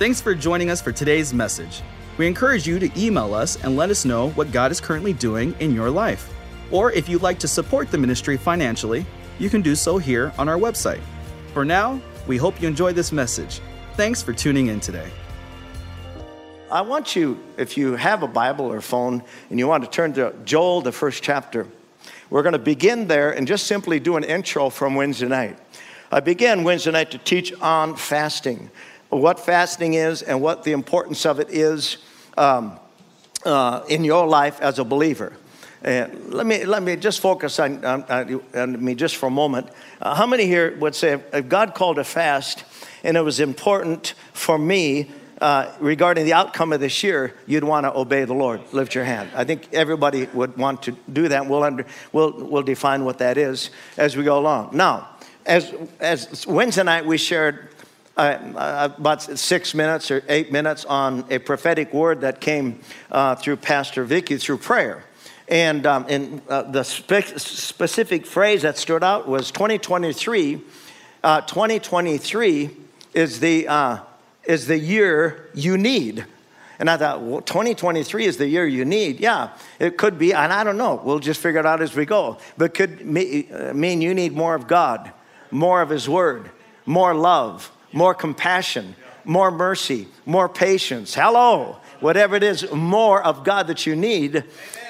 Thanks for joining us for today's message. We encourage you to email us and let us know what God is currently doing in your life. Or if you'd like to support the ministry financially, you can do so here on our website. For now, we hope you enjoy this message. Thanks for tuning in today. I want you, if you have a Bible or phone and you want to turn to Joel, the first chapter, we're going to begin there and just simply do an intro from Wednesday night. I began Wednesday night to teach on fasting, what fasting is and what the importance of it is um, uh, in your life as a believer. And let me let me just focus on, on, on me just for a moment. Uh, how many here would say if God called a fast and it was important for me uh, regarding the outcome of this year, you'd want to obey the Lord. Lift your hand. I think everybody would want to do that. We'll, under, we'll, we'll define what that is as we go along. Now, as, as Wednesday night we shared uh, uh about six minutes or eight minutes on a prophetic word that came uh, through Pastor Vicky through prayer. And, um, and uh, the spe- specific phrase that stood out was 2023. Uh, 2023 is the is the year you need. And I thought, well, 2023 is the year you need. Yeah, it could be, and I don't know. We'll just figure it out as we go. But could uh, mean you need more of God, more of His Word, more love, more compassion, more mercy, more patience. Hello, whatever it is, more of God that you need.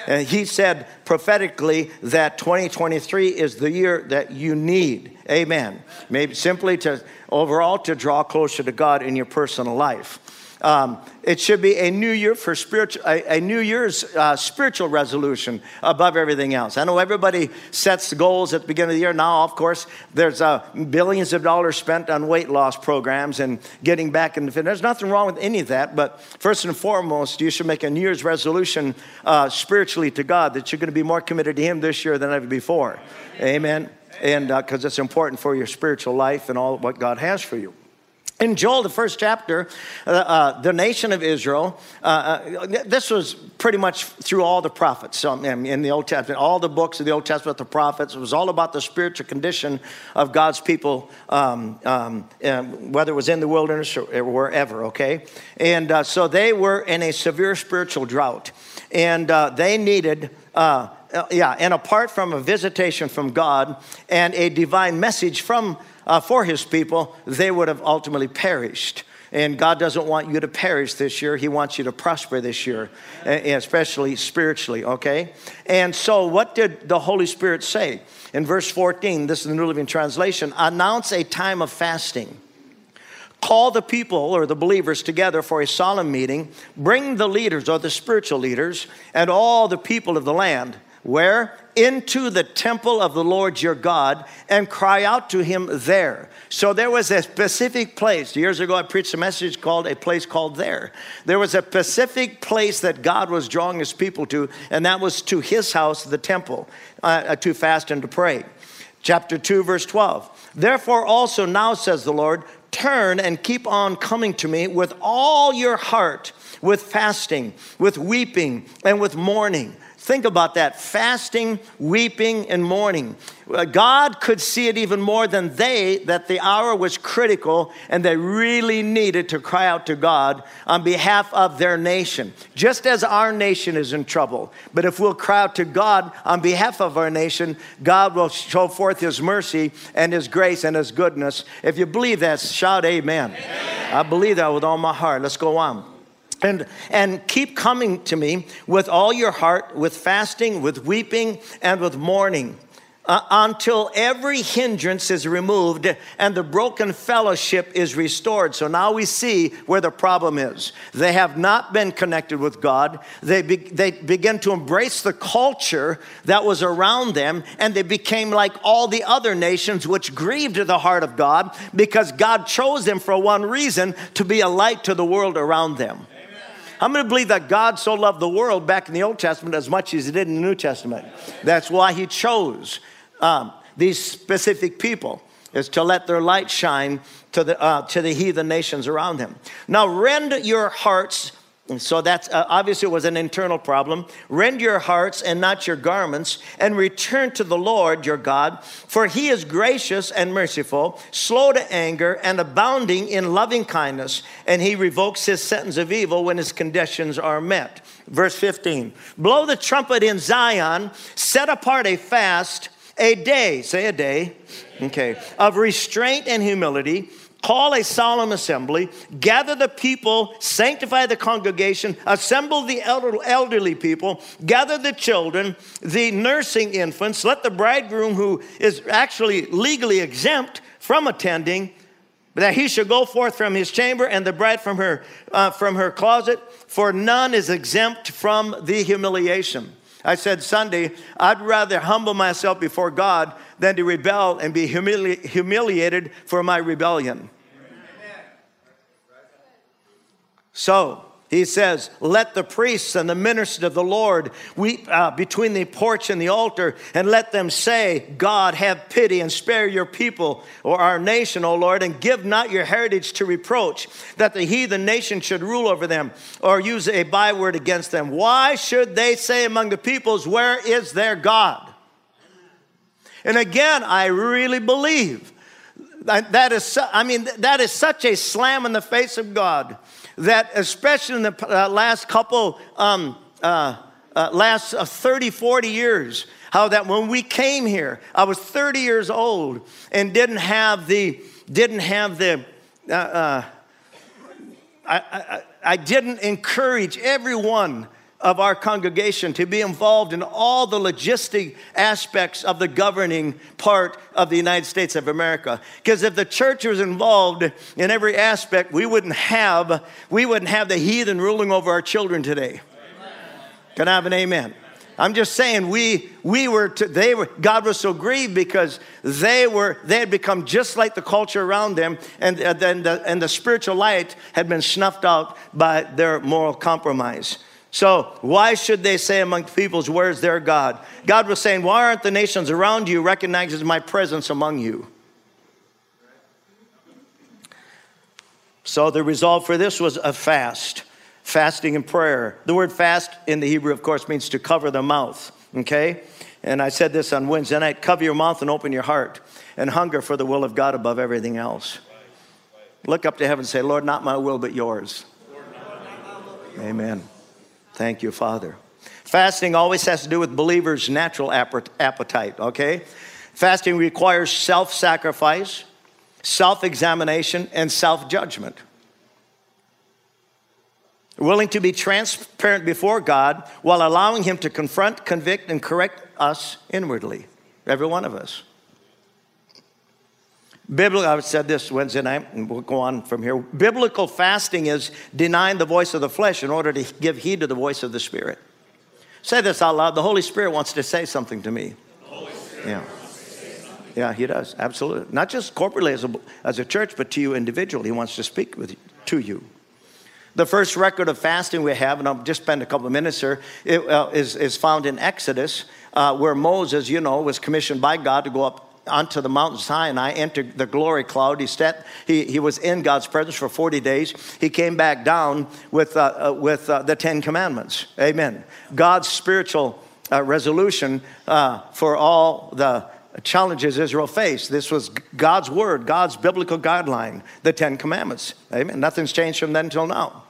And he said prophetically that 2023 is the year that you need. Amen. Maybe simply to overall to draw closer to God in your personal life. Um, it should be a new year for spiritual, a, a New Year's uh, spiritual resolution above everything else. I know everybody sets goals at the beginning of the year. Now, of course, there's uh, billions of dollars spent on weight loss programs and getting back into fitness. There's nothing wrong with any of that, but first and foremost, you should make a New Year's resolution uh, spiritually to God that you're going to be more committed to Him this year than ever before. Amen and because uh, it's important for your spiritual life and all what God has for you. In Joel, the first chapter, uh, uh, the nation of Israel, uh, uh this was pretty much through all the prophets so, in the Old Testament, all the books of the Old Testament, the prophets. It was all about the spiritual condition of God's people, um, um, whether it was in the wilderness or wherever, okay? And uh, so they were in a severe spiritual drought, and uh, they needed yeah, and apart from a visitation from God and a divine message from uh, for His people, they would have ultimately perished. And God doesn't want you to perish this year. He wants you to prosper this year, especially spiritually, okay? And so, what did the Holy Spirit say? In verse 14, this is the New Living Translation announce a time of fasting. Call the people or the believers together for a solemn meeting. Bring the leaders or the spiritual leaders and all the people of the land where? Into the temple of the Lord your God and cry out to him there. So there was a specific place. Years ago, I preached a message called A Place Called There. There was a specific place that God was drawing his people to, and that was to his house, the temple, uh, to fast and to pray. Chapter 2, verse 12. Therefore, also now, says the Lord, turn and keep on coming to me with all your heart, with fasting, with weeping, and with mourning Think about that fasting, weeping, and mourning. Uh, God could see it even more than they, that the hour was critical and they really needed to cry out to God on behalf of their nation. Just as our nation is in trouble. But if we'll cry out to God on behalf of our nation, God will show forth His mercy and His grace and His goodness. If you believe that, shout amen. amen. I believe that with all my heart. Let's go on. And, and keep coming to me with all your heart, with fasting, with weeping, and with mourning, uh, until every hindrance is removed and the broken fellowship is restored. So now we see where the problem is. They have not been connected with God. They, be, they begin to embrace the culture that was around them, and they became like all the other nations, which grieved the heart of God because God chose them for one reason to be a light to the world around them. I'm going to believe that God so loved the world back in the Old Testament as much as he did in the New Testament. That's why he chose um, these specific people is to let their light shine to the, uh, to the heathen nations around him. Now rend your hearts So that's uh, obviously it was an internal problem. Rend your hearts and not your garments, and return to the Lord your God, for he is gracious and merciful, slow to anger, and abounding in loving kindness, and he revokes his sentence of evil when his conditions are met. Verse 15 Blow the trumpet in Zion, set apart a fast, a day, say a day, okay, of restraint and humility call a solemn assembly, gather the people, sanctify the congregation, assemble the elderly people, gather the children, the nursing infants, let the bridegroom who is actually legally exempt from attending that he should go forth from his chamber and the bride from her uh, from her closet for none is exempt from the humiliation i said sunday i'd rather humble myself before god than to rebel and be humili- humiliated for my rebellion. So, he says, Let the priests and the ministers of the Lord weep uh, between the porch and the altar, and let them say, God, have pity and spare your people or our nation, O Lord, and give not your heritage to reproach, that the heathen nation should rule over them, or use a byword against them. Why should they say among the peoples, Where is their God? And again, I really believe that is, I mean, that is such a slam in the face of God that, especially in the uh, last couple, um, uh, uh, last uh, 30, 40 years, how that when we came here, I was 30 years old and didn't have the, didn't have the, uh, uh, I, I, I didn't encourage everyone of our congregation to be involved in all the logistic aspects of the governing part of the United States of America. Because if the church was involved in every aspect, we wouldn't have we wouldn't have the heathen ruling over our children today. Amen. Can I have an amen? I'm just saying we we were to, they were God was so grieved because they were they had become just like the culture around them and then the, and the spiritual light had been snuffed out by their moral compromise. So, why should they say among peoples, Where's their God? God was saying, Why aren't the nations around you recognizing my presence among you? So, the resolve for this was a fast, fasting and prayer. The word fast in the Hebrew, of course, means to cover the mouth, okay? And I said this on Wednesday night cover your mouth and open your heart and hunger for the will of God above everything else. Look up to heaven and say, Lord, not my will, but yours. Amen. Thank you, Father. Fasting always has to do with believers' natural appetite, okay? Fasting requires self sacrifice, self examination, and self judgment. Willing to be transparent before God while allowing Him to confront, convict, and correct us inwardly, every one of us. Biblical, I said this Wednesday night, and we'll go on from here. Biblical fasting is denying the voice of the flesh in order to give heed to the voice of the Spirit. Say this out loud. The Holy Spirit wants to say something to me. Yeah. Yeah, he does. Absolutely. Not just corporately as a, as a church, but to you individually. He wants to speak with you, to you. The first record of fasting we have, and I'll just spend a couple of minutes here, it, uh, is, is found in Exodus, uh, where Moses, you know, was commissioned by God to go up onto the Mount Sinai, entered the glory cloud. He, stepped, he, he was in God's presence for 40 days. He came back down with, uh, uh, with uh, the Ten Commandments. Amen. God's spiritual uh, resolution uh, for all the challenges Israel faced. This was God's word, God's biblical guideline, the Ten Commandments. Amen. Nothing's changed from then until now.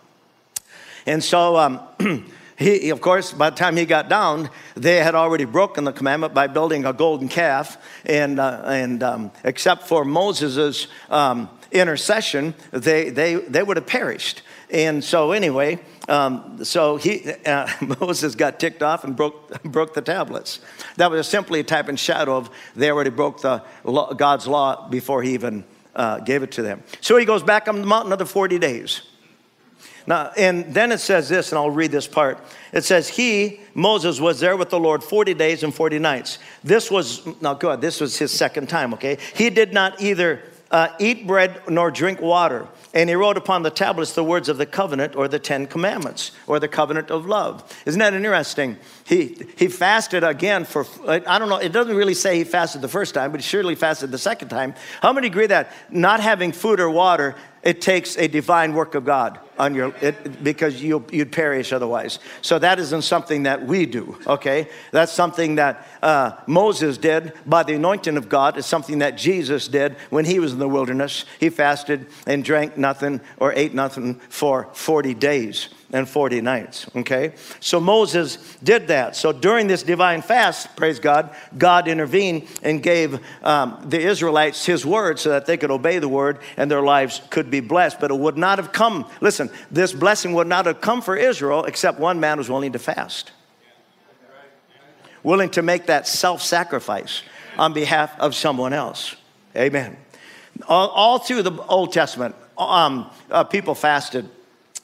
And so, um, He, of course, by the time he got down, they had already broken the commandment by building a golden calf. And, uh, and um, except for Moses' um, intercession, they, they, they would have perished. And so, anyway, um, so he, uh, Moses got ticked off and broke, broke the tablets. That was simply a type and shadow of they already broke the law, God's law before he even uh, gave it to them. So he goes back on the mountain another 40 days. Now, and then it says this, and I'll read this part. It says, He, Moses, was there with the Lord 40 days and 40 nights. This was, now good, this was his second time, okay? He did not either uh, eat bread nor drink water. And he wrote upon the tablets the words of the covenant or the Ten Commandments or the covenant of love. Isn't that interesting? He, he fasted again for, I don't know, it doesn't really say he fasted the first time, but he surely fasted the second time. How many agree that not having food or water it takes a divine work of God on your it, because you you'd perish otherwise. So that isn't something that we do. Okay, that's something that uh, Moses did by the anointing of God. It's something that Jesus did when he was in the wilderness. He fasted and drank nothing or ate nothing for forty days and 40 nights. Okay? So Moses did that. So during this divine fast, praise God, God intervened and gave um, the Israelites his word so that they could obey the word and their lives could be blessed. But it would not have come, listen, this blessing would not have come for Israel except one man was willing to fast, willing to make that self sacrifice on behalf of someone else. Amen. All, all through the Old Testament, um, uh, people fasted.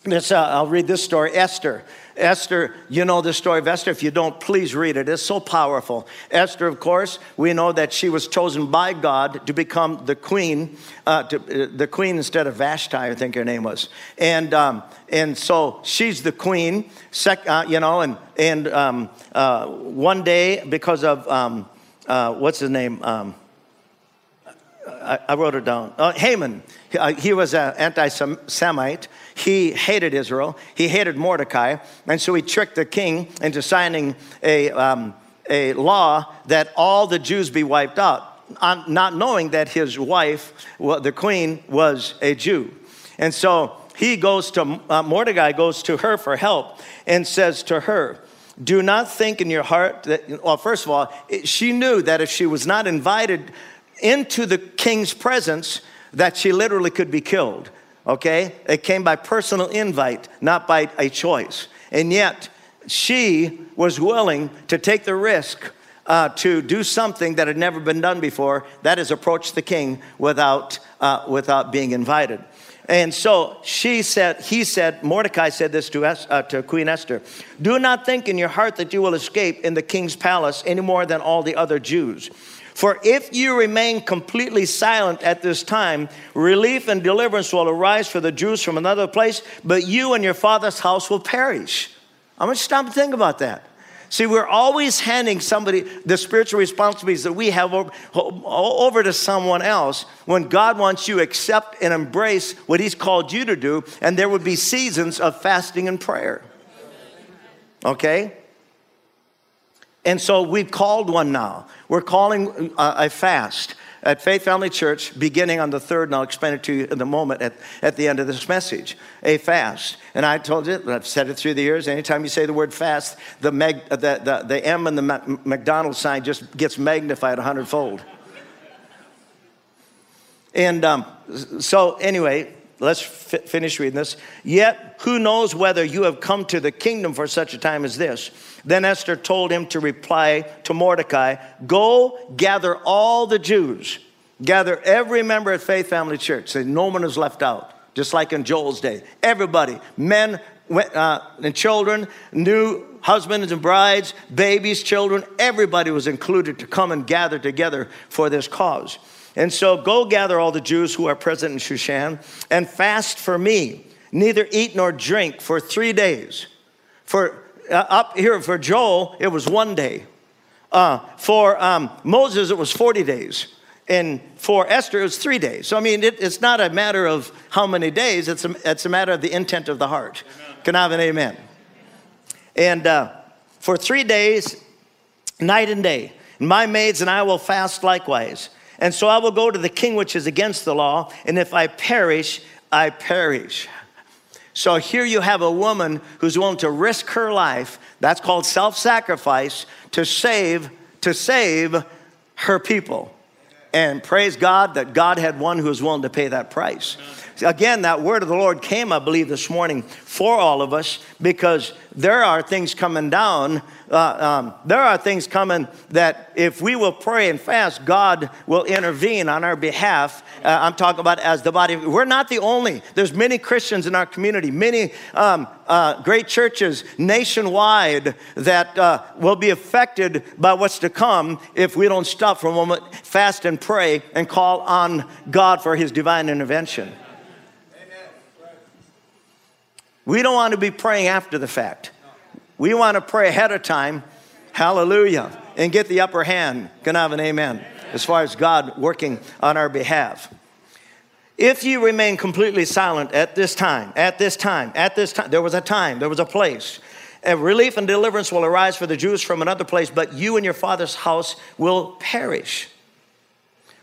This, uh, I'll read this story. Esther. Esther, you know the story of Esther. If you don't, please read it. It's so powerful. Esther, of course, we know that she was chosen by God to become the queen, uh, to, uh, the queen instead of Vashti, I think her name was. And, um, and so she's the queen, sec, uh, you know, and, and um, uh, one day, because of, um, uh, what's his name? Um, I, I, wrote it down. Uh, he was an anti Semite he hated Israel. He hated Mordecai. And so he tricked the king into signing a, um, a law that all the Jews be wiped out, not knowing that his wife, the queen, was a Jew. And so he goes to, uh, Mordecai goes to her for help and says to her, do not think in your heart that, well, first of all, she knew that if she was not invited into the king's presence, that she literally could be killed okay? It came by personal invite, not by a choice. And yet, she was willing to take the risk uh, to do something that had never been done before that is approach the king without, uh, without being invited and so she said he said mordecai said this to, us, uh, to queen esther do not think in your heart that you will escape in the king's palace any more than all the other jews for if you remain completely silent at this time, relief and deliverance will arise for the Jews from another place, but you and your father's house will perish. I want you to stop and think about that. See, we're always handing somebody the spiritual responsibilities that we have over, over, to someone else when God wants you accept and embrace what He's called you to do, and there would be seasons of fasting and prayer. Okay? And so we've called one now. We're calling uh, a fast at Faith Family Church beginning on the third, and I'll explain it to you in a moment at, at the end of this message. A fast. And I told you, I've said it through the years, anytime you say the word fast, the, meg, the, the, the M and the McDonald's sign just gets magnified a hundredfold. And um, so, anyway, let's finish reading this. Yet, who knows whether you have come to the kingdom for such a time as this? Then Esther told him to reply to Mordecai Go gather all the Jews, gather every member of Faith Family Church. Say, no one is left out, just like in Joel's day. Everybody, men uh, and children, new husbands and brides, babies, children, everybody was included to come and gather together for this cause. And so go gather all the Jews who are present in Shushan and fast for me, neither eat nor drink for three days. For uh, up here for Joel, it was one day. Uh, for um, Moses, it was 40 days. And for Esther, it was three days. So, I mean, it, it's not a matter of how many days, it's a, it's a matter of the intent of the heart. Amen. Can I have an amen? And uh, for three days, night and day, my maids and I will fast likewise. And so I will go to the king which is against the law, and if I perish, I perish. So here you have a woman who's willing to risk her life. That's called self-sacrifice to save to save her people. And praise God that God had one who was willing to pay that price. Again, that word of the Lord came, I believe, this morning for all of us because there are things coming down. Uh, um, there are things coming that if we will pray and fast, God will intervene on our behalf. Uh, I'm talking about as the body. We're not the only. There's many Christians in our community, many um, uh, great churches nationwide that uh, will be affected by what's to come if we don't stop for a moment, fast and pray, and call on God for His divine intervention. We don't want to be praying after the fact. We want to pray ahead of time. Hallelujah. And get the upper hand. Can I have an amen? As far as God working on our behalf. If you remain completely silent at this time, at this time, at this time, there was a time, there was a place. And relief and deliverance will arise for the Jews from another place, but you and your father's house will perish.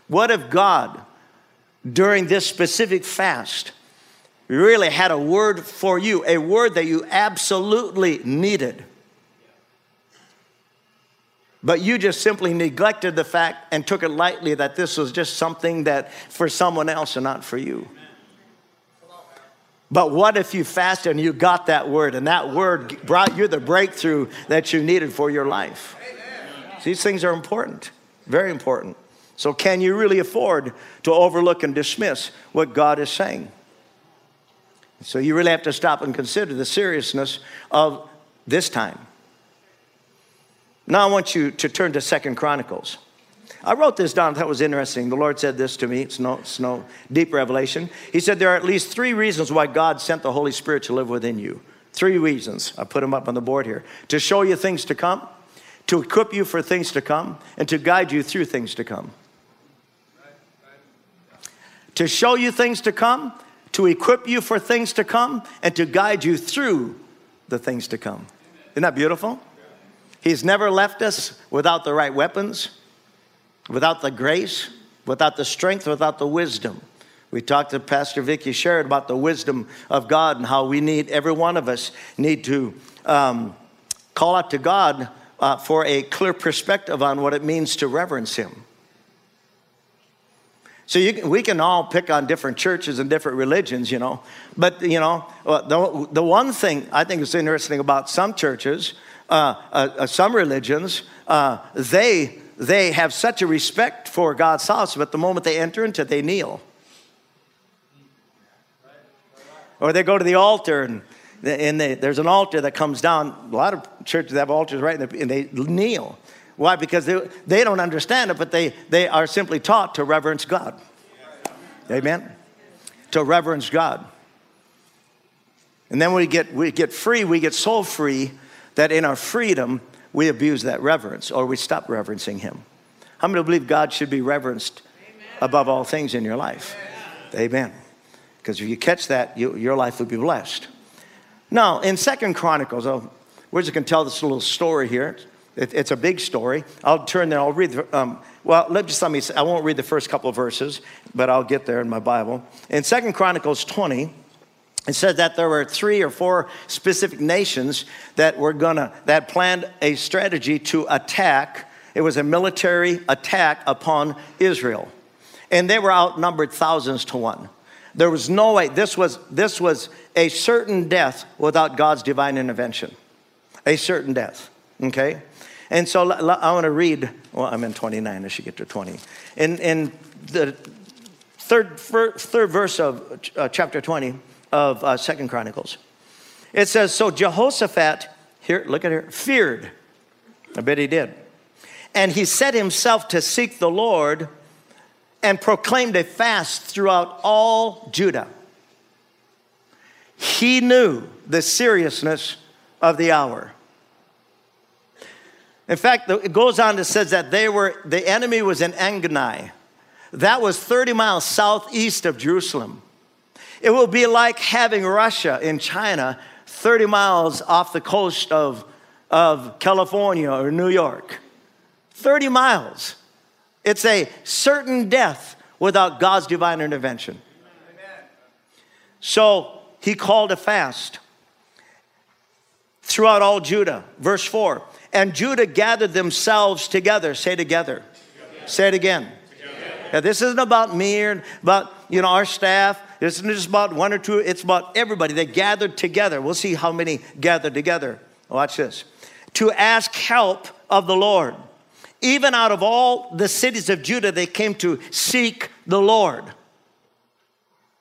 What if God, during this specific fast, really had a word for you, a word that you absolutely needed? But you just simply neglected the fact and took it lightly that this was just something that for someone else and not for you. But what if you fasted and you got that word and that word brought you the breakthrough that you needed for your life? These things are important, very important. So, can you really afford to overlook and dismiss what God is saying? So, you really have to stop and consider the seriousness of this time. Now I want you to turn to Second Chronicles. I wrote this down. That was interesting. The Lord said this to me. It's no, it's no deep revelation. He said there are at least three reasons why God sent the Holy Spirit to live within you. Three reasons. I put them up on the board here. To show you things to come, to equip you for things to come, and to guide you through things to come. To show you things to come, to equip you for things to come, and to guide you through the things to come. Isn't that beautiful? He's never left us without the right weapons, without the grace, without the strength, without the wisdom. We talked to Pastor Vicky shared about the wisdom of God and how we need, every one of us need to um, call out to God uh, for a clear perspective on what it means to reverence Him. So you, we can all pick on different churches and different religions, you know. But, you know, the, the one thing I think is interesting about some churches uh, uh, uh, some religions, uh, they, they have such a respect for God's house, but the moment they enter into it, they kneel. Or they go to the altar and, and they, there's an altar that comes down. A lot of churches have altars right and they kneel. Why? Because they, they don't understand it, but they, they are simply taught to reverence God. Amen? To reverence God. And then we get, we get free, we get so free that in our freedom, we abuse that reverence or we stop reverencing Him. How many believe God should be reverenced Amen. above all things in your life? Amen. Because if you catch that, you, your life will be blessed. Now, in Second Chronicles, oh, we're just going to tell this little story here. It, it's a big story. I'll turn there. I'll read. The, um, well, let just let me. I won't read the first couple of verses, but I'll get there in my Bible. In Second Chronicles 20, it said that there were three or four specific nations that were gonna that planned a strategy to attack it was a military attack upon israel and they were outnumbered thousands to one there was no way this was this was a certain death without god's divine intervention a certain death okay and so i want to read well i'm in 29 i should get to 20 in, in the third, third verse of uh, chapter 20 of uh, Second Chronicles. It says, So Jehoshaphat, here, look at here, feared. I bet he did. And he set himself to seek the Lord and proclaimed a fast throughout all Judah. He knew the seriousness of the hour. In fact, it goes on to says that they were the enemy was in Engedi. That was 30 miles southeast of Jerusalem. It will be like having Russia in China 30 miles off the coast of, of California or New York. 30 miles. It's a certain death without God's divine intervention. So he called a fast throughout all Judah. Verse 4 And Judah gathered themselves together. Say together. together. Say it again. Now, this isn't about me or about you know our staff. This isn't just about one or two. It's about everybody. They gathered together. We'll see how many gathered together. Watch this. To ask help of the Lord. Even out of all the cities of Judah, they came to seek the Lord.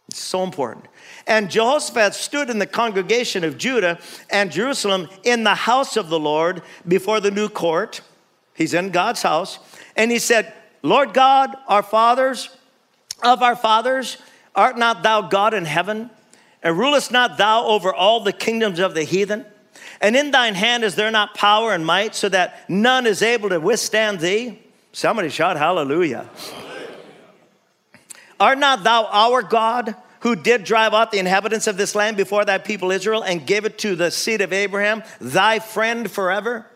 It's so important. And Jehoshaphat stood in the congregation of Judah and Jerusalem in the house of the Lord before the new court. He's in God's house. And he said, Lord God, our fathers, of our fathers, art not thou God in heaven? And rulest not thou over all the kingdoms of the heathen? And in thine hand is there not power and might, so that none is able to withstand thee? Somebody shout hallelujah. hallelujah. Art not thou our God who did drive out the inhabitants of this land before thy people Israel and gave it to the seed of Abraham, thy friend forever?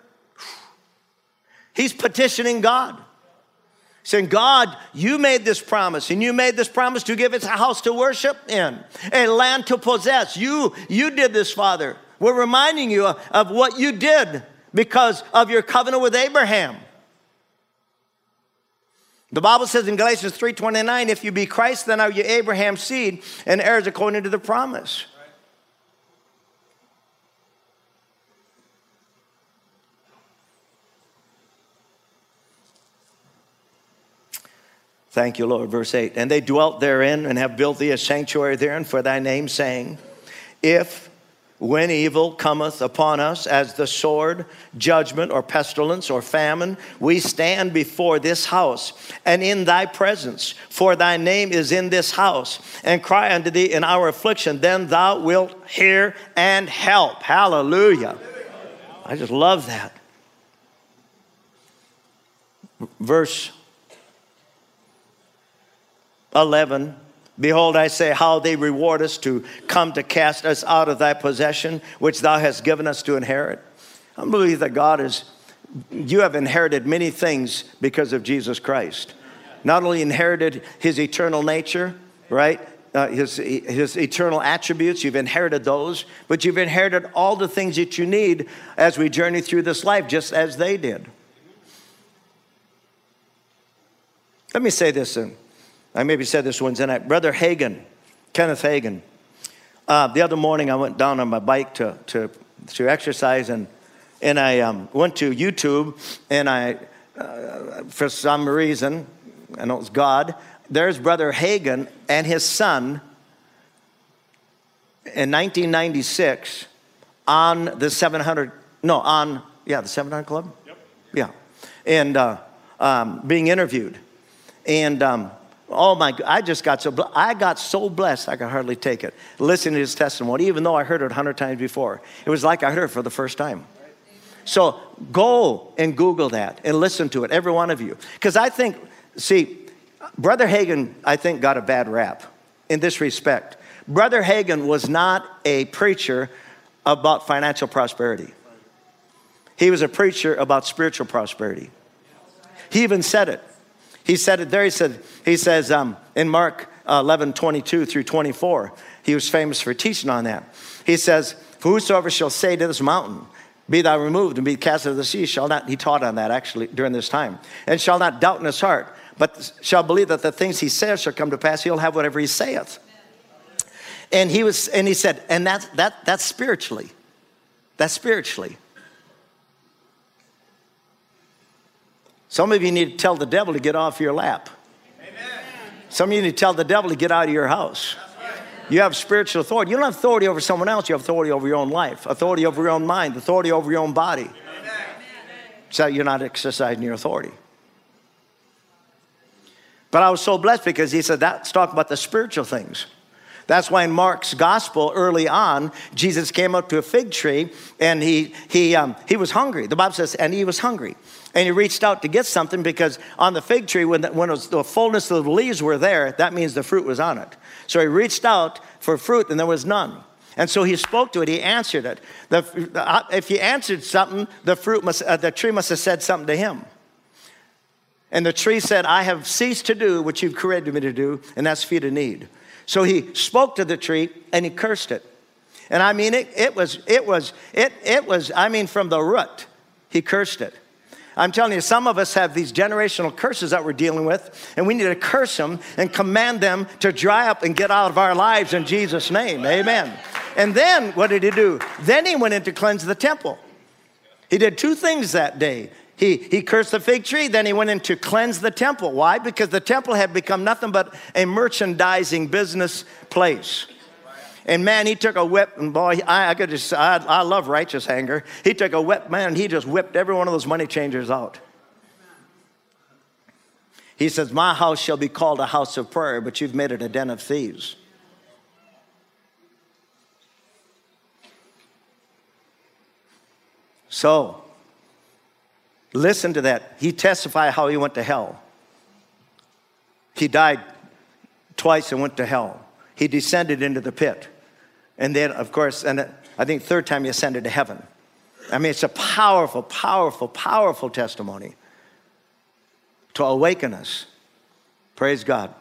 He's petitioning God. Saying, God, you made this promise, and you made this promise to give us a house to worship in, a land to possess. You, you did this, Father. We're reminding you of what you did because of your covenant with Abraham. The Bible says in Galatians 3:29, if you be Christ, then are you Abraham's seed and heirs according to the promise. Thank you, Lord. Verse 8. And they dwelt therein and have built thee a sanctuary therein for thy name, saying, If when evil cometh upon us as the sword, judgment, or pestilence, or famine, we stand before this house and in thy presence, for thy name is in this house, and cry unto thee in our affliction, then thou wilt hear and help. Hallelujah. I just love that. Verse 11 Behold, I say, how they reward us to come to cast us out of thy possession, which thou hast given us to inherit. I believe that God is, you have inherited many things because of Jesus Christ. Not only inherited his eternal nature, right? Uh, his, his eternal attributes, you've inherited those, but you've inherited all the things that you need as we journey through this life, just as they did. Let me say this. Uh, I maybe said this Wednesday night. Brother Hagin, Kenneth Hagin. Uh, the other morning, I went down on my bike to, to, to exercise, and, and I um, went to YouTube, and I, uh, for some reason, I know it's God, there's Brother Hagin and his son in 1996 on the 700, no, on, yeah, the 700 Club? Yep. Yeah. And uh, um, being interviewed. And um, Oh my, I just got so, I got so blessed I could hardly take it. Listening to his testimony, even though I heard it a hundred times before. It was like I heard it for the first time. So go and Google that and listen to it, every one of you. Because I think, see, Brother Hagin, I think, got a bad rap in this respect. Brother Hagin was not a preacher about financial prosperity. He was a preacher about spiritual prosperity. He even said it. He said it there. He said, he says um, in Mark uh, 11, 22 through 24, he was famous for teaching on that. He says, whosoever shall say to this mountain, be thou removed and be cast into the sea, shall not, he taught on that actually during this time, and shall not doubt in his heart, but shall believe that the things he says shall come to pass, he'll have whatever he saith. And he was, and he said, and that's that that's spiritually. That's spiritually. Some of you need to tell the devil to get off your lap. Amen. Some of you need to tell the devil to get out of your house. You have spiritual authority. You don't have authority over someone else, you have authority over your own life, authority over your own mind, authority over your own body. Amen. So you're not exercising your authority. But I was so blessed because he said that's talking about the spiritual things. That's why in Mark's gospel early on, Jesus came up to a fig tree and he, he, um, he was hungry. The Bible says, and he was hungry. And he reached out to get something because on the fig tree, when, the, when was, the fullness of the leaves were there, that means the fruit was on it. So he reached out for fruit and there was none. And so he spoke to it, he answered it. The, uh, if he answered something, the, fruit must, uh, the tree must have said something to him. And the tree said, I have ceased to do what you've created me to do, and that's feed a need. So he spoke to the tree and he cursed it. And I mean, it, it was, it was, it, it was, I mean, from the root, he cursed it. I'm telling you, some of us have these generational curses that we're dealing with, and we need to curse them and command them to dry up and get out of our lives in Jesus' name. Amen. And then what did he do? Then he went in to cleanse the temple. He did two things that day. He, he cursed the fig tree, then he went in to cleanse the temple. Why? Because the temple had become nothing but a merchandising business place. And man, he took a whip, and boy, I, I could just, I, I love righteous anger. He took a whip, man, he just whipped every one of those money changers out. He says, My house shall be called a house of prayer, but you've made it a den of thieves. So, Listen to that. He testified how he went to hell. He died twice and went to hell. He descended into the pit. And then, of course, and I think third time he ascended to heaven. I mean, it's a powerful, powerful, powerful testimony to awaken us. Praise God.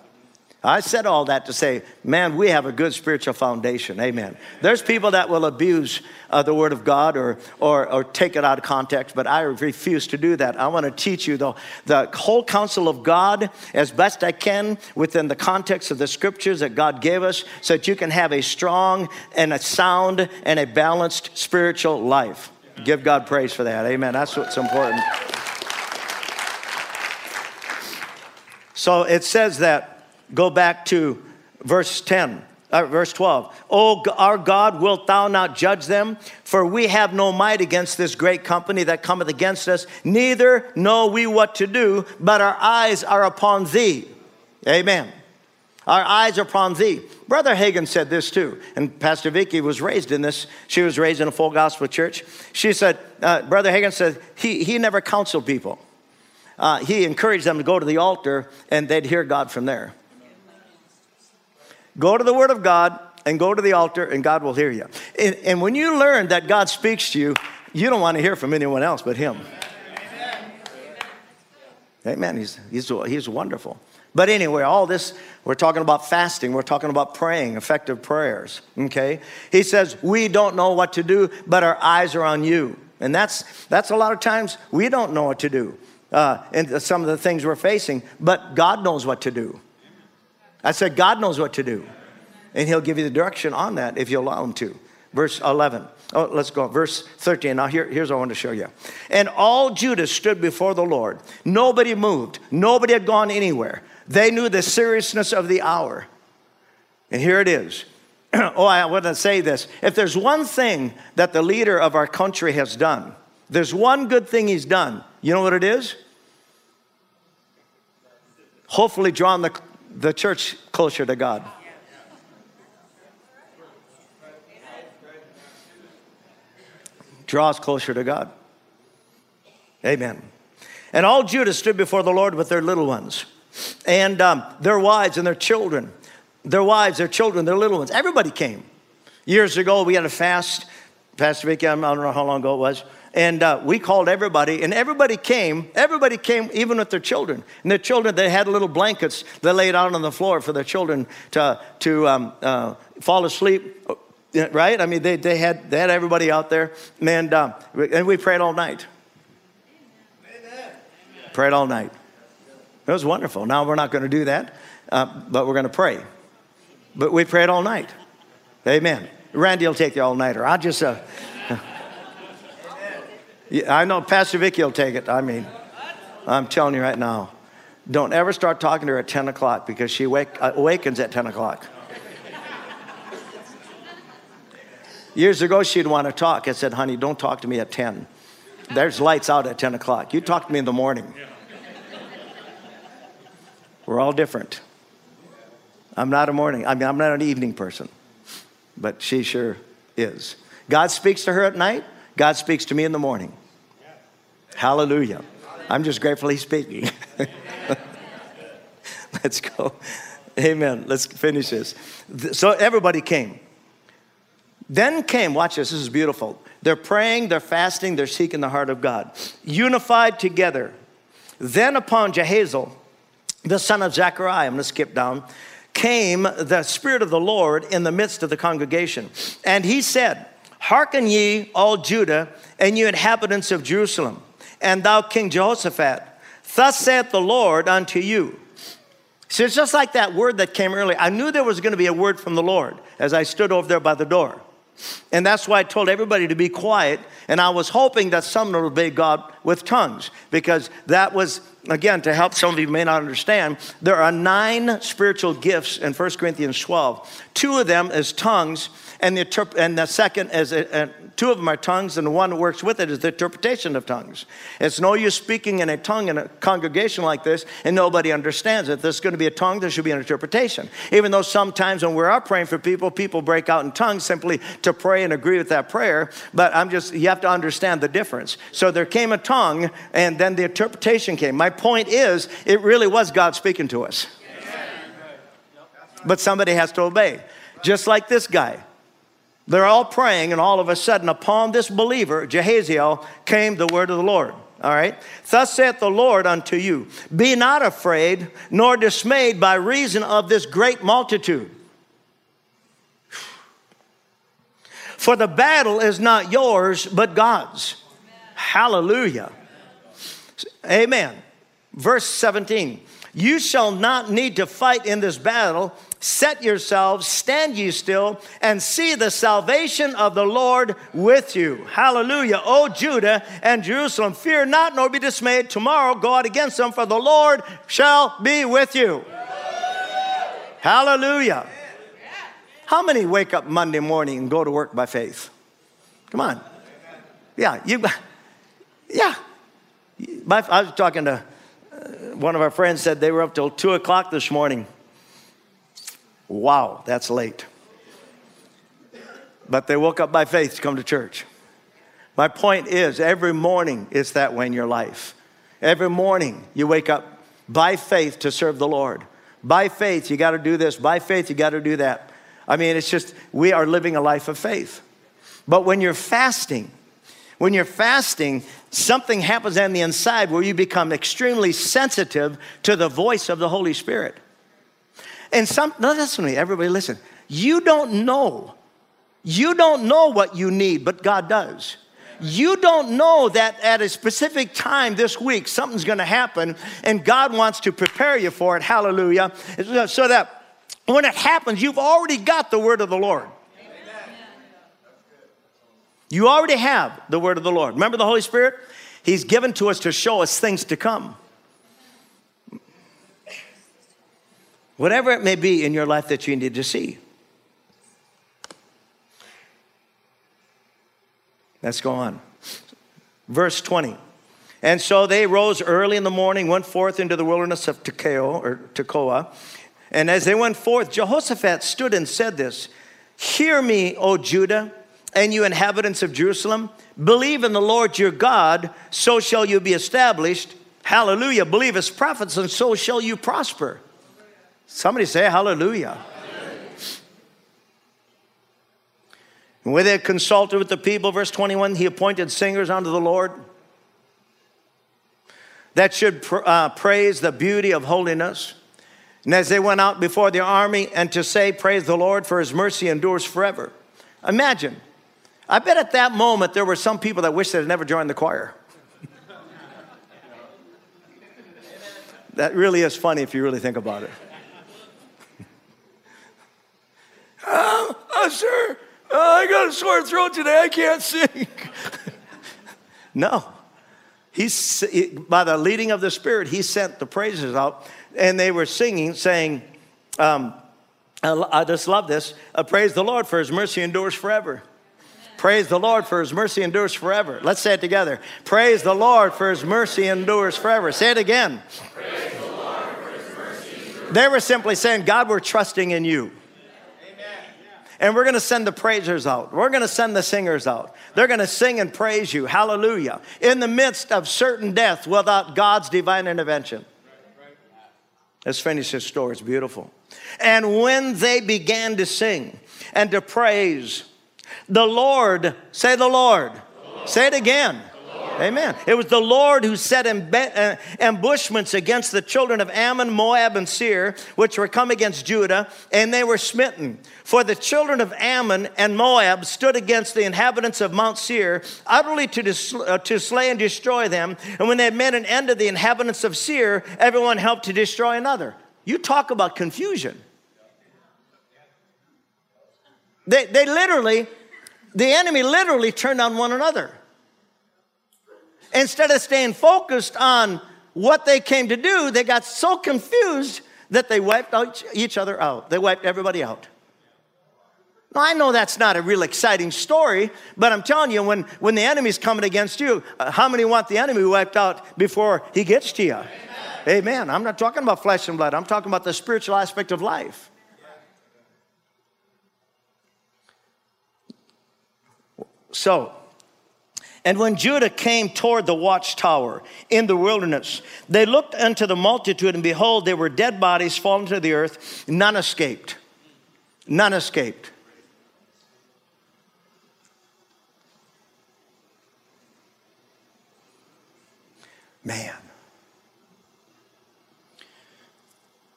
I said all that to say, man, we have a good spiritual foundation. Amen. There's people that will abuse uh, the Word of God or, or, or take it out of context, but I refuse to do that. I want to teach you the, the whole counsel of God as best I can within the context of the scriptures that God gave us so that you can have a strong and a sound and a balanced spiritual life. Give God praise for that. Amen. That's what's important. So it says that Go back to verse 10. Uh, verse 12, Oh, our God, wilt thou not judge them? For we have no might against this great company that cometh against us, neither know we what to do, but our eyes are upon thee. Amen. Our eyes are upon thee. Brother Hagin said this too, and Pastor Vicky was raised in this. She was raised in a full gospel church. She said, uh, Brother Hagin said he, he never counseled people. Uh, he encouraged them to go to the altar and they'd hear God from there. Go to the Word of God and go to the altar, and God will hear you. And, and when you learn that God speaks to you, you don't want to hear from anyone else but Him. Amen. He's, he's, he's wonderful. But anyway, all this, we're talking about fasting, we're talking about praying, effective prayers, okay? He says, We don't know what to do, but our eyes are on you. And that's, that's a lot of times we don't know what to do uh, and some of the things we're facing, but God knows what to do. I said, God knows what to do. And He'll give you the direction on that if you allow Him to. Verse 11. Oh, let's go. Verse 13. Now, here, here's what I want to show you. And all Judah stood before the Lord. Nobody moved, nobody had gone anywhere. They knew the seriousness of the hour. And here it is. oh, I want to say this. If there's one thing that the leader of our country has done, there's one good thing he's done. You know what it is? Hopefully, drawn the the church closer to God. Draws closer to God. Amen. And all Judah stood before the Lord with their little ones and um, their wives and their children. Their wives, their children, their little ones. Everybody came. Years ago, we had a fast. Pastor Vicky, I don't know how long ago it was and uh, we called everybody, and everybody came. Everybody came, even with their children. And their children, they had little blankets they laid out on the floor for their children to, to um, uh, fall asleep, right? I mean, they, they, had, they had everybody out there, and, uh, and we prayed all night. Amen. Prayed all night. It was wonderful. Now we're not going to do that, uh, but we're going to pray. But we prayed all night. Amen. Randy will take the all nighter. I'll just. Uh, I know Pastor Vicky will take it. I mean, I'm telling you right now, don't ever start talking to her at 10 o'clock because she wake, uh, awakens at 10 o'clock. Years ago, she'd want to talk. I said, honey, don't talk to me at 10. There's lights out at 10 o'clock. You talk to me in the morning. We're all different. I'm not a morning, I mean, I'm not an evening person, but she sure is. God speaks to her at night. God speaks to me in the morning. Hallelujah. I'm just grateful He's speaking. Let's go. Amen. Let's finish this. So everybody came. Then came, watch this, this is beautiful. They're praying, they're fasting, they're seeking the heart of God. Unified together. Then upon Jahaziel, the son of Zechariah, I'm to skip down, came the Spirit of the Lord in the midst of the congregation. And he said, Hearken ye, all Judah, and you inhabitants of Jerusalem, and thou King Jehoshaphat. Thus saith the Lord unto you. So it's just like that word that came earlier. I knew there was going to be a word from the Lord as I stood over there by the door. And that's why I told everybody to be quiet. And I was hoping that someone would obey God with tongues, because that was, again, to help some of you may not understand, there are nine spiritual gifts in 1 Corinthians 12. Two of them is tongues, and the, and the second is a, a, two of them are tongues, and the one that works with it is the interpretation of tongues. It's no use speaking in a tongue in a congregation like this and nobody understands it. There's going to be a tongue, there should be an interpretation. Even though sometimes when we're out praying for people, people break out in tongues simply to pray and agree with that prayer. But I'm just, you have to understand the difference. So there came a tongue, and then the interpretation came. My point is, it really was God speaking to us. but somebody has to obey. Just like this guy. They're all praying, and all of a sudden, upon this believer, Jahaziel, came the word of the Lord. All right? Thus saith the Lord unto you Be not afraid, nor dismayed by reason of this great multitude. For the battle is not yours, but God's. Amen. Hallelujah. Amen. Verse 17 You shall not need to fight in this battle. Set yourselves, stand ye still, and see the salvation of the Lord with you. Hallelujah. O Judah and Jerusalem, fear not, nor be dismayed. Tomorrow go out against them, for the Lord shall be with you. Hallelujah. How many wake up Monday morning and go to work by faith? Come on. Yeah, you, yeah. I was talking to uh, one of our friends said they were up till two o'clock this morning. Wow, that's late. But they woke up by faith to come to church. My point is, every morning it's that way in your life. Every morning you wake up by faith to serve the Lord. By faith, you got to do this. By faith, you got to do that. I mean, it's just, we are living a life of faith. But when you're fasting, when you're fasting, something happens on the inside where you become extremely sensitive to the voice of the Holy Spirit. And some, no, listen to me, everybody listen. You don't know. You don't know what you need, but God does. You don't know that at a specific time this week something's going to happen, and God wants to prepare you for it. Hallelujah. So that when it happens, you've already got the word of the Lord. You already have the word of the Lord. Remember the Holy Spirit? He's given to us to show us things to come. Whatever it may be in your life that you need to see. Let's go on. Verse 20. And so they rose early in the morning, went forth into the wilderness of Tekoa, or Tekoa, and as they went forth, Jehoshaphat stood and said this Hear me, O Judah, and you inhabitants of Jerusalem. Believe in the Lord your God, so shall you be established. Hallelujah. Believe his prophets, and so shall you prosper. Somebody say hallelujah. And when they had consulted with the people, verse 21, he appointed singers unto the Lord that should uh, praise the beauty of holiness and as they went out before the army and to say, Praise the Lord, for his mercy endures forever. Imagine. I bet at that moment there were some people that wished they had never joined the choir. that really is funny if you really think about it. Oh, oh, sir, oh, I got a sore throat today. I can't sing. no. He's, by the leading of the Spirit, he sent the praises out and they were singing, saying, um, I just love this. Uh, praise the Lord for his mercy endures forever. Praise the Lord for his mercy endures forever. Let's say it together. Praise the Lord for his mercy endures forever. Say it again. The they were simply saying, God, we're trusting in you. And we're to send the praisers out. We're to send the singers out. They're to sing and praise you. Hallelujah. In the midst of certain death without God's divine intervention. Let's finish this story. It's beautiful. And when they began to sing and to praise, the Lord, say the Lord, the Lord. say it again. Amen. It was the Lord who set uh, ambushments against the children of Ammon, Moab, and Seir, which were come against Judah, and they were smitten. For the children of Ammon and Moab stood against the inhabitants of Mount Seir, utterly to, dis- uh, to slay and destroy them. And when they had made an end of the inhabitants of Seir, everyone helped to destroy another. You talk about confusion. They, they literally, the enemy literally turned on one another. Instead of staying focused on what they came to do, they got so confused that they wiped each other out. They wiped everybody out. Now, I know that's not a real exciting story, but I'm telling you, when, when the enemy's coming against you, uh, how many want the enemy wiped out before he gets to you? Amen. Amen. I'm not talking about flesh and blood, I'm talking about the spiritual aspect of life. So, And when Judah came toward the watchtower in the wilderness, they looked unto the multitude, and behold, there were dead bodies fallen to the earth. None escaped. None escaped. Man.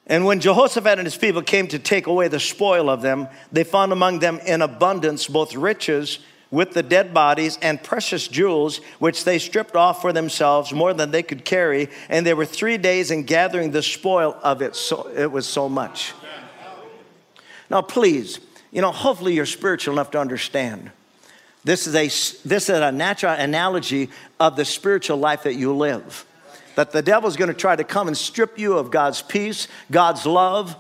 And when Jehoshaphat and his people came to take away the spoil of them, they found among them in abundance both riches with the dead bodies and precious jewels, which they stripped off for themselves more than they could carry. And they were three days in gathering the spoil of it. So it was so much. Now, please, you know, hopefully you're spiritual enough to understand. This is a, this is a natural analogy of the spiritual life that you live. That the devil's gonna try to come and strip you of God's peace, God's love.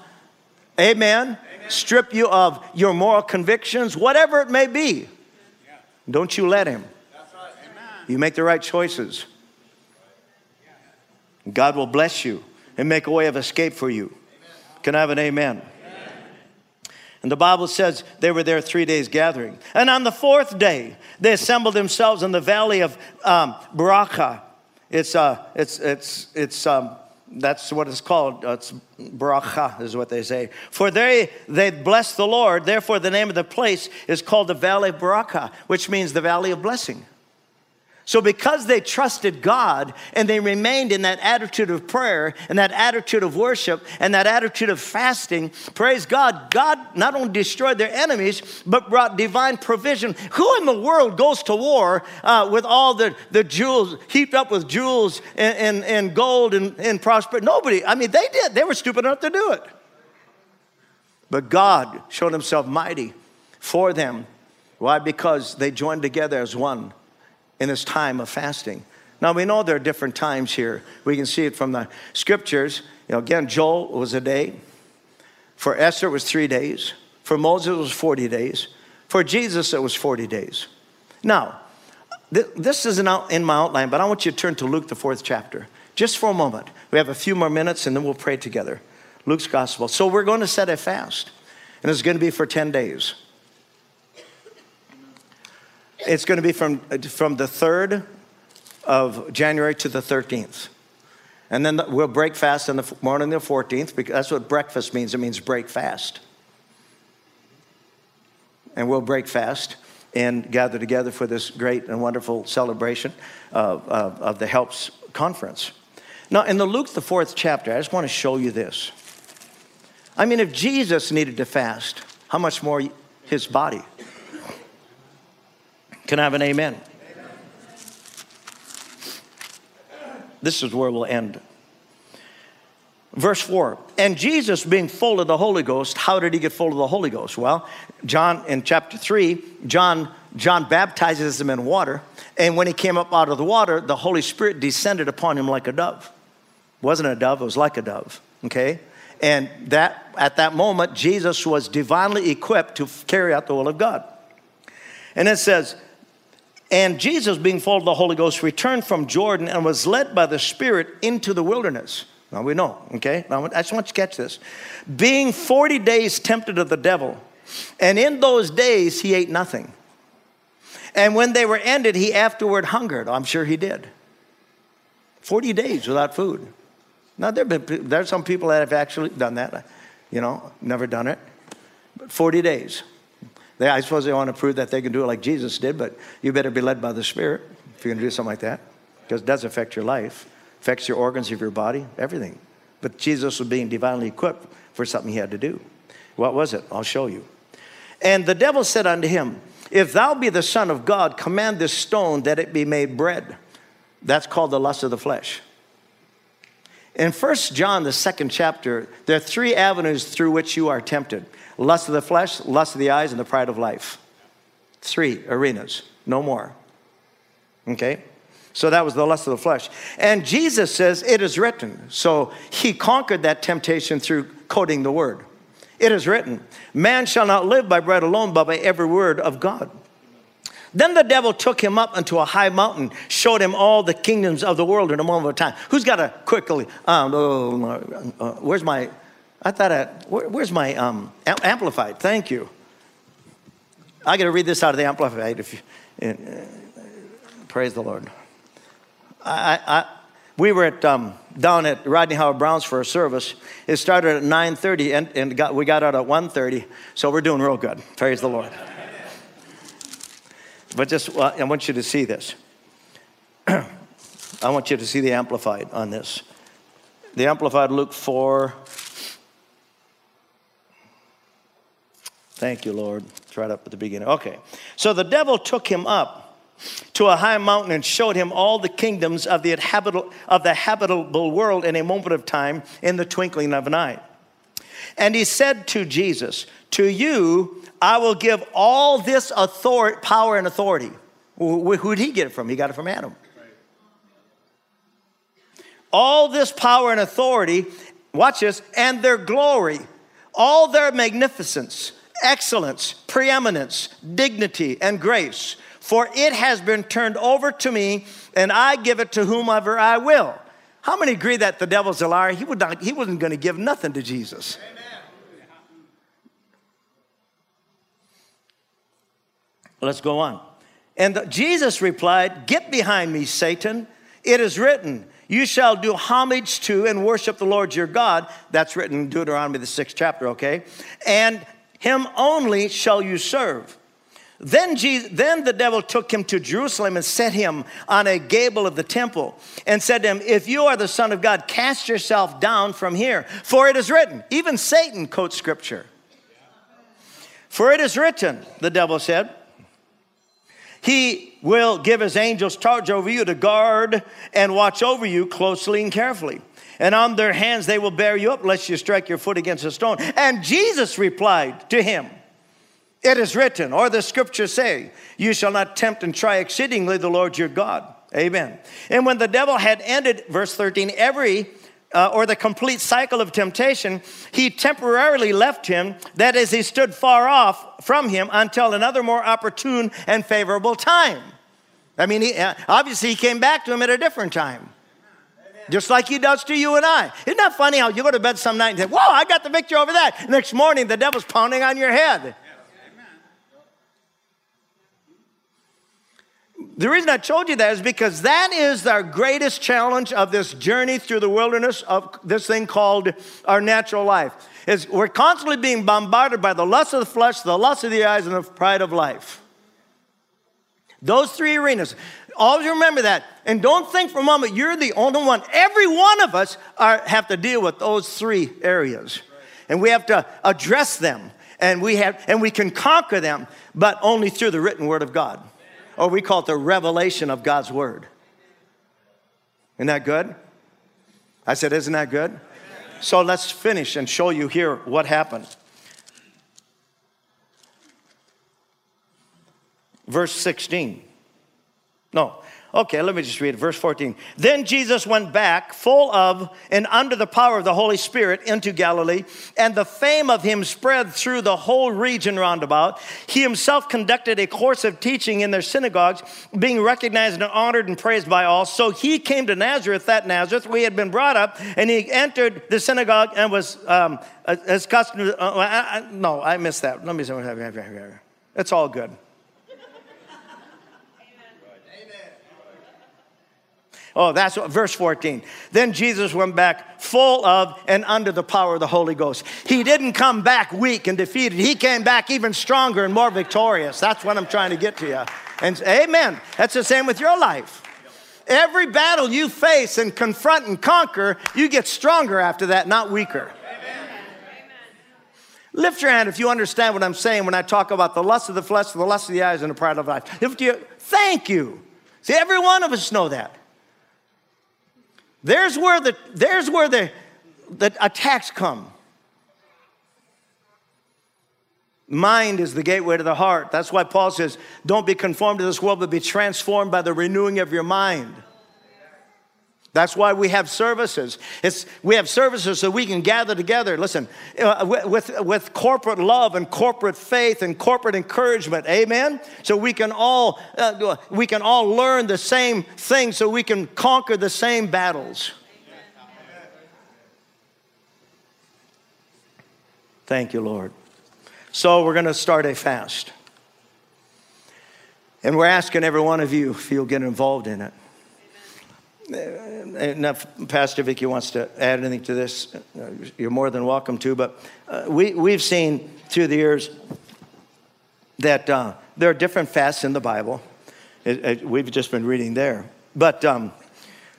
Amen. Amen. Strip you of your moral convictions, whatever it may be. Don't you let him. You make the right choices. God will bless you and make a way of escape for you. Can I have an amen? And the Bible says they were there three days gathering. And on the fourth day, they assembled themselves in the valley of um, Berachah. It's, uh, it's, it's, it's, um, that's what it's called. Uh, it's bracha is what they say. For they they bless the Lord. Therefore, the name of the place is called the Valley of Bracha, which means the Valley of Blessing. So, because they trusted God and they remained in that attitude of prayer and that attitude of worship and that attitude of fasting, praise God, God not only destroyed their enemies, but brought divine provision. Who in the world goes to war uh, with all the, the jewels, heaped up with jewels and, and, and gold and, and prosperity? Nobody. I mean, they did. They were stupid enough to do it. But God showed himself mighty for them. Why? Because they joined together as one in this time of fasting. Now we know there are different times here. We can see it from the scriptures. You know, again, Joel was a day. For Esther, it was three days. For Moses, it was 40 days. For Jesus, it was 40 days. Now, th- this isn't out in my outline, but I want you to turn to Luke, the fourth chapter, just for a moment. We have a few more minutes and then we'll pray together. Luke's gospel. So we're going to set a fast, and it's going to be for 10 days. It's going to be from, from the 3rd of January to the 13th. And then we'll break fast on the morning of the 14th because that's what breakfast means. It means break fast. And we'll break fast and gather together for this great and wonderful celebration of, of, of the Helps Conference. Now, in the Luke, the fourth chapter, I just want to show you this. I mean, if Jesus needed to fast, how much more his body? Can I have an amen? amen? This is where we'll end. Verse 4 And Jesus, being full of the Holy Ghost, how did he get full of the Holy Ghost? Well, John, in chapter 3, John, John baptizes him in water. And when he came up out of the water, the Holy Spirit descended upon him like a dove. It wasn't a dove, it was like a dove. Okay? And that at that moment, Jesus was divinely equipped to carry out the will of God. And it says, and Jesus, being full of the Holy Ghost, returned from Jordan and was led by the Spirit into the wilderness. Now we know, okay? Now I just want you to catch this. Being 40 days tempted of the devil, and in those days he ate nothing. And when they were ended, he afterward hungered. I'm sure he did. 40 days without food. Now, there been, there are some people that have actually done that. You know, never done it. But 40 days. They, I suppose they want to prove that they can do it like Jesus did, but you better be led by the Spirit if you're going to do something like that, because it does affect your life, affects your organs of your body, everything. But Jesus was being divinely equipped for something he had to do. What was it? I'll show you. And the devil said unto him, If thou be the Son of God, command this stone that it be made bread. That's called the lust of the flesh. In First John, the second chapter, there are three avenues through which you are tempted lust of the flesh, lust of the eyes, and the pride of life. Three arenas, no more. Okay? So that was the lust of the flesh. And Jesus says, It is written. So he conquered that temptation through quoting the word. It is written, Man shall not live by bread alone, but by every word of God. Then the devil took him up into a high mountain, showed him all the kingdoms of the world in a moment of time. Who's got a quickly? Um, uh, uh, where's my I thought, I, where, where's my um, amplified? Thank you. I got to read this out of the amplified. If you, uh, Praise the Lord. I, I, we were at, um, down at Rodney Howard-Browne's for a service. It started at 9.30 and, and got, we got out at 1.30, so we're doing real good. Praise the Lord. But just, well, I want you to see this. I want you to see the Amplified on this. The Amplified Luke 4. Thank you, Lord. It's right up at the beginning. Okay. So the devil took him up to a high mountain and showed him all the kingdoms of the, habitable, of the habitable world in a moment of time in the twinkling of an eye. And he said to Jesus, To you I will give all this authority, power and authority. Who did he get it from? He got it from Adam. All this power and authority, watch this, and their glory, all their magnificence, excellence, preeminence, dignity, and grace for it has been turned over to me, and I give it to whomever I will. How many agree that the devil's a liar? He, would not, he wasn't going to give nothing to Jesus. Amen. Let's go on. And Jesus replied, Get behind me, Satan. It is written, You shall do homage to and worship the Lord your God. That's written in Deuteronomy, the sixth chapter, okay? And him only shall you serve. Then, Jesus, then the devil took him to Jerusalem and set him on a gable of the temple and said to him, If you are the Son of God, cast yourself down from here. For it is written, even Satan quotes scripture. For it is written, the devil said, He will give his angels charge over you to guard and watch over you closely and carefully. And on their hands they will bear you up, lest you strike your foot against a stone. And Jesus replied to him, it is written, or the scriptures say, You shall not tempt and try exceedingly the Lord your God. Amen. And when the devil had ended, verse 13, every uh, or the complete cycle of temptation, he temporarily left him. That is, he stood far off from him until another more opportune and favorable time. I mean, he, uh, obviously, he came back to him at a different time. Just like he does to you and I. Isn't that funny how you go to bed some night and say, Whoa, I got the victory over that. Next morning, the devil's pounding on your head. The reason I told you that is because that is our greatest challenge of this journey through the wilderness of this thing called our natural life. Is we're constantly being bombarded by the lust of the flesh, the lust of the eyes, and the pride of life. Those three arenas. Always remember that. And don't think for a moment you're the only one. Every one of us are, have to deal with those three areas. And we have to address them. And we, have, and we can conquer them, but only through the written word of God or we call it the revelation of God's word. Isn't that good? I said, Isn't that good? So let's finish and show you here what happened. Verse 16. No, Okay, let me just read it. Verse 14. Then Jesus went back, full of and under the power of the Holy Spirit, into Galilee, and the fame of him spread through the whole region round about. He himself conducted a course of teaching in their synagogues, being recognized and honored and praised by all. So he came to Nazareth, that Nazareth, we had been brought up, and he entered the synagogue and was um, as custom. Uh, I, I, no, I missed that. Let me see. It's all good. Oh, that's what, verse 14. Then Jesus went back full of and under the power of the Holy Ghost. He didn't come back weak and defeated. He came back even stronger and more victorious. That's what I'm trying to get to you. And amen. That's the same with your life. Every battle you face and confront and conquer, you get stronger after that, not weaker. Lift your hand if you understand what I'm saying when I talk about the lust of the flesh, the lust of the eyes, and the pride of life. Lift you, thank you. See, every one of us know that. There's where the, there's where the, the attacks come. Mind is the gateway to the heart. That's why Paul says, Don't be conformed to this world, but be transformed by the renewing of your mind. That's why we have services. It's, we have services so we can gather together. Listen, uh, with, with corporate love and corporate faith and corporate encouragement. Amen. So we can all uh, we can all learn the same thing. So we can conquer the same battles. Thank you, Lord. So we're going to start a fast. And we're asking every one of you if you'll get involved in it. If Pastor Vicky wants to add anything to this, you're more than welcome to. But uh, we, we've seen through the years that uh, there are different fasts in the Bible. It, it, we've just been reading there. But um,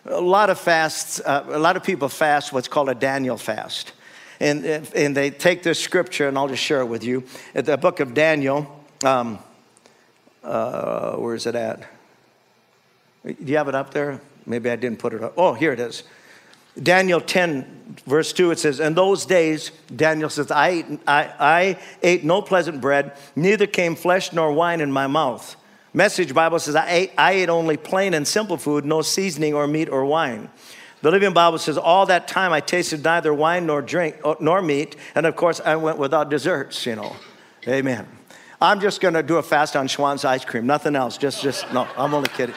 a lot of fasts, uh, a lot of people fast what's called a Daniel fast. And, and they take this scripture, and I'll just share it with you. At the book of Daniel, um, uh, where is it at? Do you have it up there? Maybe I didn't put it up. Oh, here it is. Daniel 10, verse 2, it says, In those days, Daniel says, I I, I ate no pleasant bread, neither came flesh nor wine in my mouth. Message Bible says, I ate, I ate only plain and simple food, no seasoning or meat or wine. The Living Bible says, All that time I tasted neither wine nor drink uh, nor meat, and of course I went without desserts, you know. Amen. I'm just gonna do a fast on Schwan's ice cream, nothing else. Just, just, no, I'm only kidding.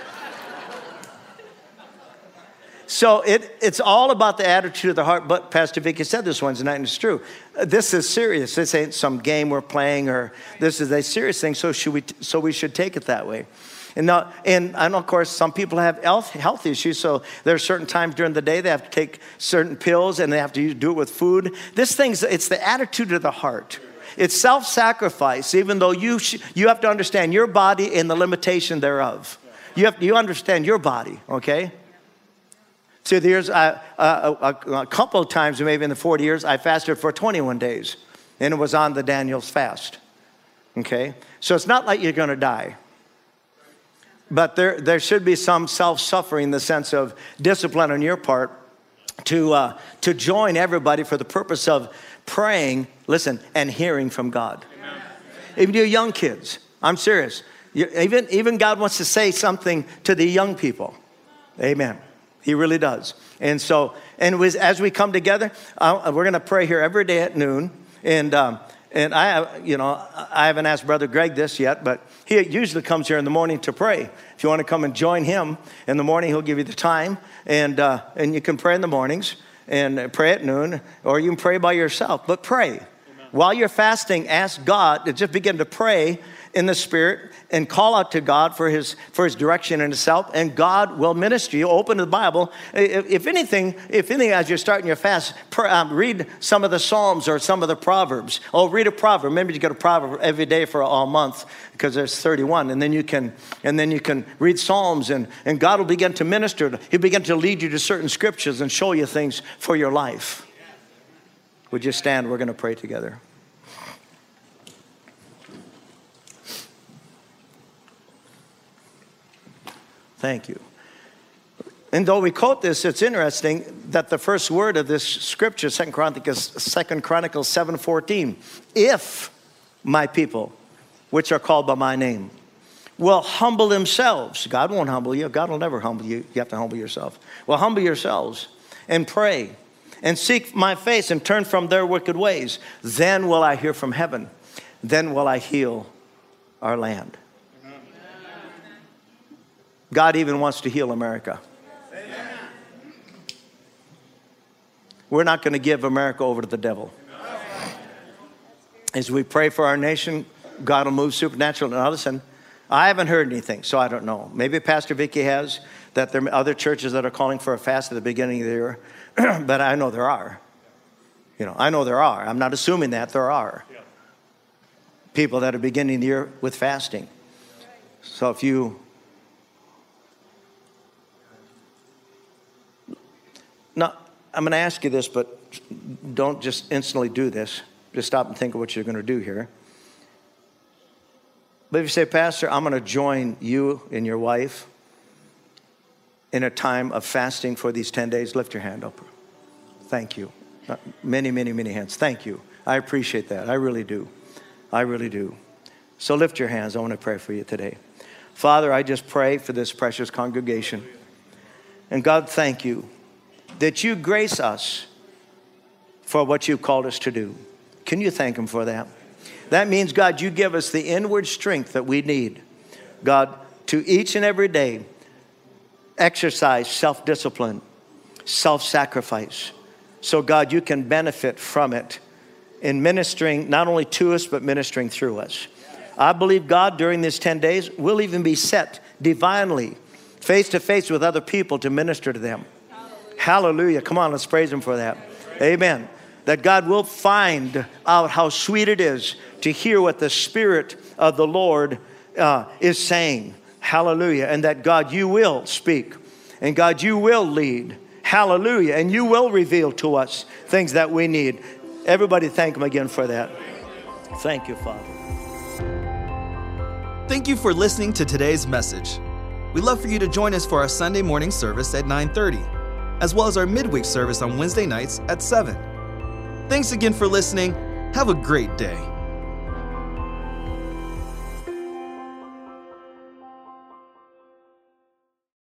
So it, it's all about the attitude of the heart. But Pastor Vicky said this Wednesday night, and it's true. This is serious. This ain't some game we're playing, or this is a serious thing. So should we? So we should take it that way. And, now, and, and of course, some people have health, health issues, so there are certain times during the day they have to take certain pills and they have to do it with food. This thing's, it's the attitude of the heart. It's self sacrifice, even though you, sh- you have to understand your body and the limitation thereof. You, have, you understand your body, okay? So there's a, a, a, a couple of times, maybe in the 40 years, I fasted for 21 days, and it was on the Daniel's fast. Okay? So it's not like you're gonna die. But there, there should be some self suffering in the sense of discipline on your part to, uh, to join everybody for the purpose of praying, listen, and hearing from God. Amen. Even your young kids, I'm serious. You, even, even God wants to say something to the young people. Amen. He really does. And so, and as we come together, uh, we're going to pray here every day at noon. And, um, and I, you know, I haven't asked Brother Greg this yet, but he usually comes here in the morning to pray. If you want to come and join him in the morning, he'll give you the time, and uh, and you can pray in the mornings and pray at noon, or you can pray by yourself. But pray Amen. while you're fasting. Ask God to just begin to pray in the Spirit and call out to God for his, for his direction and his help, and God will minister you. Open the Bible. If anything, if anything, as you're starting your fast, um, read some of the Psalms or some of the Proverbs. Oh, read a proverb. Remember, you get a proverb every day for all month because there's 31, and then you can, and then you can read Psalms, and, and God will begin to minister. He'll begin to lead you to certain scriptures and show you things for your life. Would you stand? We're going to pray together. Thank you. And though we quote this, it's interesting that the first word of this scripture, Second Chronicles, Second Chronicles 7:14, if my people, which are called by my name, will humble themselves. God won't humble you. God will never humble you. You have to humble yourself. Well, humble yourselves and pray and seek my face and turn from their wicked ways. Then will I hear from heaven. Then will I heal our land. God even wants to heal America. Amen. We're not going to give America over to the devil. As we pray for our nation, God will move supernatural. Now, listen, I haven't heard anything, so I don't know. Maybe Pastor Vicky has, that there are other churches that are calling for a fast at the beginning of the year, but I know there are. You know, I know there are. I'm not assuming that there are people that are beginning the year with fasting. So if you Now, I'm going to ask you this, but don't just instantly do this. Just stop and think of what you're going to do here. But if you say, Pastor, I'm going to join you and your wife in a time of fasting for these 10 days, lift your hand up. Thank you. Uh, many, many, many hands. Thank you. I appreciate that. I really do. I really do. So lift your hands. I want to pray for you today. Father, I just pray for this precious congregation. And God, thank you that you grace us for what you've called us to do. Can you thank Him for that? That means, God, you give us the inward strength that we need, God, to each and every day exercise self discipline, self sacrifice. So, God, you can benefit from it in ministering not only to us, but ministering through us. I believe God during these 10 days will even be set divinely face to face with other people to minister to them. Hallelujah. Come on, let's praise Him for that. Amen. That God will find out how sweet it is to hear what the Spirit of the Lord uh, is saying. Hallelujah. And that God, you will speak. And God, you will lead. Hallelujah. And you will reveal to us things that we need. Everybody thank Him again for that. Thank you, Father. Thank you for listening to today's message. We'd love for you to join us for our Sunday morning service at 9:30, as well as our midweek service on Wednesday nights at 7. Thanks again for listening. Have a great day.